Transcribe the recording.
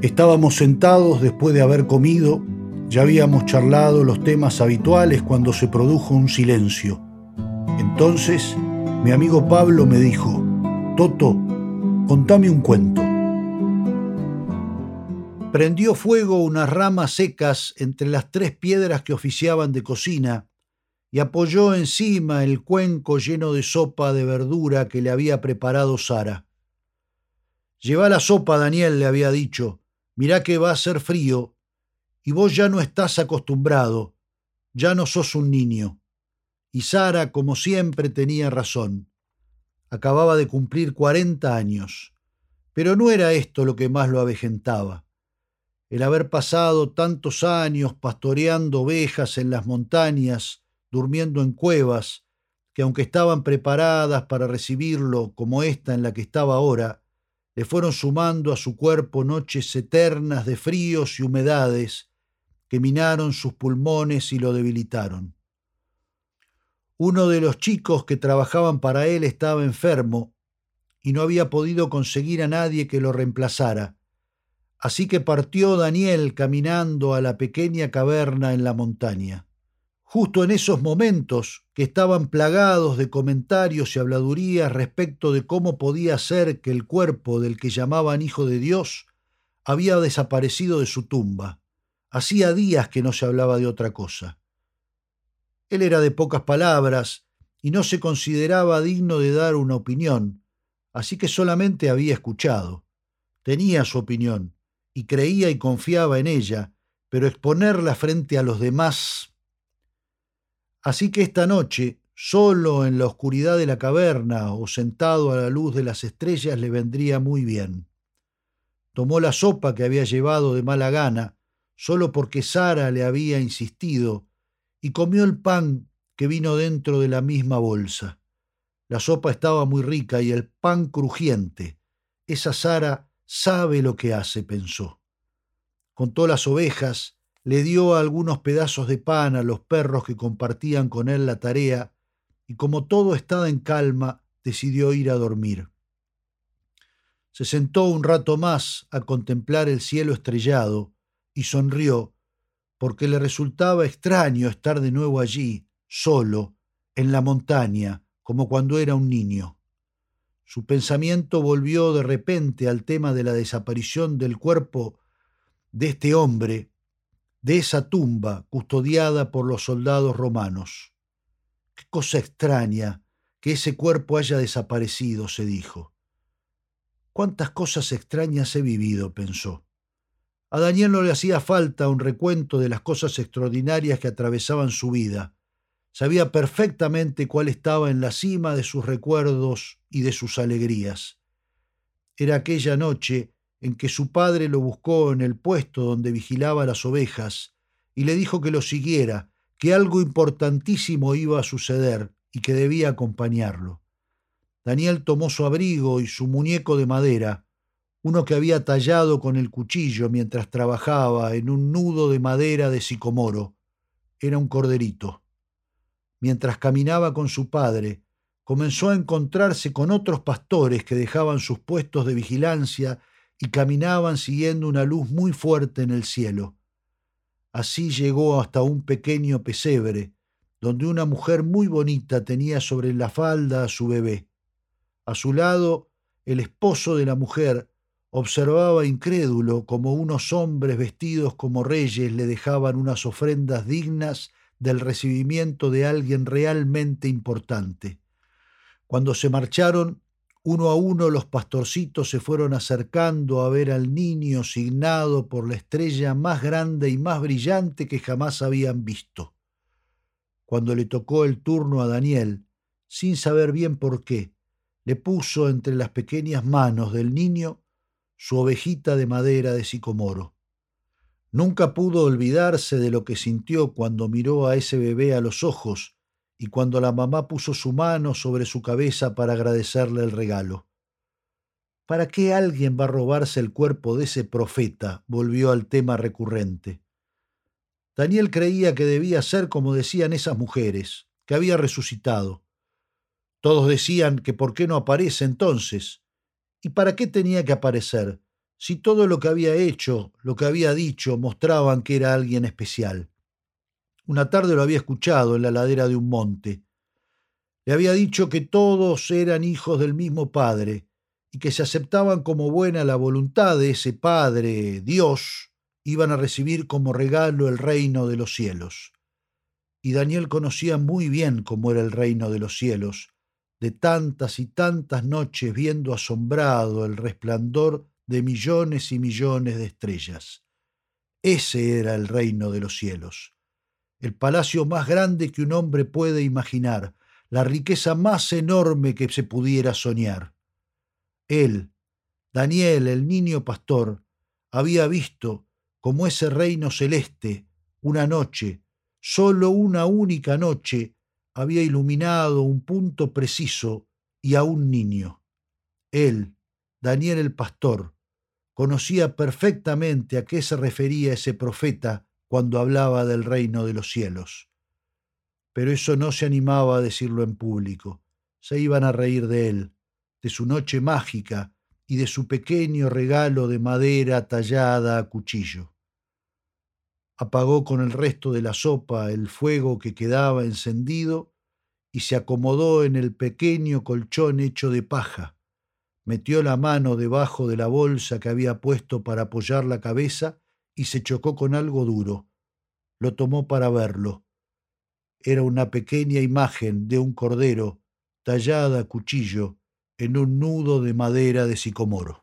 Estábamos sentados después de haber comido, ya habíamos charlado los temas habituales cuando se produjo un silencio. Entonces, mi amigo Pablo me dijo, Toto, contame un cuento. Prendió fuego unas ramas secas entre las tres piedras que oficiaban de cocina y apoyó encima el cuenco lleno de sopa de verdura que le había preparado Sara. Lleva la sopa, Daniel, le había dicho. Mirá que va a ser frío y vos ya no estás acostumbrado, ya no sos un niño. Y Sara, como siempre, tenía razón. Acababa de cumplir cuarenta años. Pero no era esto lo que más lo avejentaba. El haber pasado tantos años pastoreando ovejas en las montañas, durmiendo en cuevas, que aunque estaban preparadas para recibirlo como esta en la que estaba ahora, le fueron sumando a su cuerpo noches eternas de fríos y humedades que minaron sus pulmones y lo debilitaron. Uno de los chicos que trabajaban para él estaba enfermo y no había podido conseguir a nadie que lo reemplazara, así que partió Daniel caminando a la pequeña caverna en la montaña. Justo en esos momentos que estaban plagados de comentarios y habladurías respecto de cómo podía ser que el cuerpo del que llamaban Hijo de Dios había desaparecido de su tumba. Hacía días que no se hablaba de otra cosa. Él era de pocas palabras y no se consideraba digno de dar una opinión, así que solamente había escuchado. Tenía su opinión y creía y confiaba en ella, pero exponerla frente a los demás Así que esta noche, solo en la oscuridad de la caverna o sentado a la luz de las estrellas, le vendría muy bien. Tomó la sopa que había llevado de mala gana, solo porque Sara le había insistido, y comió el pan que vino dentro de la misma bolsa. La sopa estaba muy rica y el pan crujiente. Esa Sara sabe lo que hace, pensó. Contó las ovejas, le dio algunos pedazos de pan a los perros que compartían con él la tarea y como todo estaba en calma, decidió ir a dormir. Se sentó un rato más a contemplar el cielo estrellado y sonrió porque le resultaba extraño estar de nuevo allí, solo, en la montaña, como cuando era un niño. Su pensamiento volvió de repente al tema de la desaparición del cuerpo de este hombre de esa tumba custodiada por los soldados romanos. Qué cosa extraña que ese cuerpo haya desaparecido, se dijo. Cuántas cosas extrañas he vivido, pensó. A Daniel no le hacía falta un recuento de las cosas extraordinarias que atravesaban su vida. Sabía perfectamente cuál estaba en la cima de sus recuerdos y de sus alegrías. Era aquella noche en que su padre lo buscó en el puesto donde vigilaba las ovejas y le dijo que lo siguiera, que algo importantísimo iba a suceder y que debía acompañarlo. Daniel tomó su abrigo y su muñeco de madera, uno que había tallado con el cuchillo mientras trabajaba en un nudo de madera de sicomoro. Era un corderito. Mientras caminaba con su padre, comenzó a encontrarse con otros pastores que dejaban sus puestos de vigilancia y caminaban siguiendo una luz muy fuerte en el cielo. Así llegó hasta un pequeño pesebre, donde una mujer muy bonita tenía sobre la falda a su bebé. A su lado, el esposo de la mujer observaba incrédulo como unos hombres vestidos como reyes le dejaban unas ofrendas dignas del recibimiento de alguien realmente importante. Cuando se marcharon, uno a uno los pastorcitos se fueron acercando a ver al niño signado por la estrella más grande y más brillante que jamás habían visto. Cuando le tocó el turno a Daniel, sin saber bien por qué, le puso entre las pequeñas manos del niño su ovejita de madera de sicomoro. Nunca pudo olvidarse de lo que sintió cuando miró a ese bebé a los ojos y cuando la mamá puso su mano sobre su cabeza para agradecerle el regalo. ¿Para qué alguien va a robarse el cuerpo de ese profeta? volvió al tema recurrente. Daniel creía que debía ser como decían esas mujeres, que había resucitado. Todos decían que por qué no aparece entonces. ¿Y para qué tenía que aparecer? si todo lo que había hecho, lo que había dicho, mostraban que era alguien especial. Una tarde lo había escuchado en la ladera de un monte. Le había dicho que todos eran hijos del mismo Padre y que se aceptaban como buena la voluntad de ese Padre, Dios, iban a recibir como regalo el reino de los cielos. Y Daniel conocía muy bien cómo era el reino de los cielos, de tantas y tantas noches viendo asombrado el resplandor de millones y millones de estrellas. Ese era el reino de los cielos el palacio más grande que un hombre puede imaginar, la riqueza más enorme que se pudiera soñar. Él, Daniel, el niño pastor, había visto como ese reino celeste, una noche, sólo una única noche, había iluminado un punto preciso y a un niño. Él, Daniel el pastor, conocía perfectamente a qué se refería ese profeta cuando hablaba del reino de los cielos. Pero eso no se animaba a decirlo en público. Se iban a reír de él, de su noche mágica y de su pequeño regalo de madera tallada a cuchillo. Apagó con el resto de la sopa el fuego que quedaba encendido y se acomodó en el pequeño colchón hecho de paja. Metió la mano debajo de la bolsa que había puesto para apoyar la cabeza y se chocó con algo duro. Lo tomó para verlo. Era una pequeña imagen de un cordero tallada a cuchillo en un nudo de madera de sicomoro.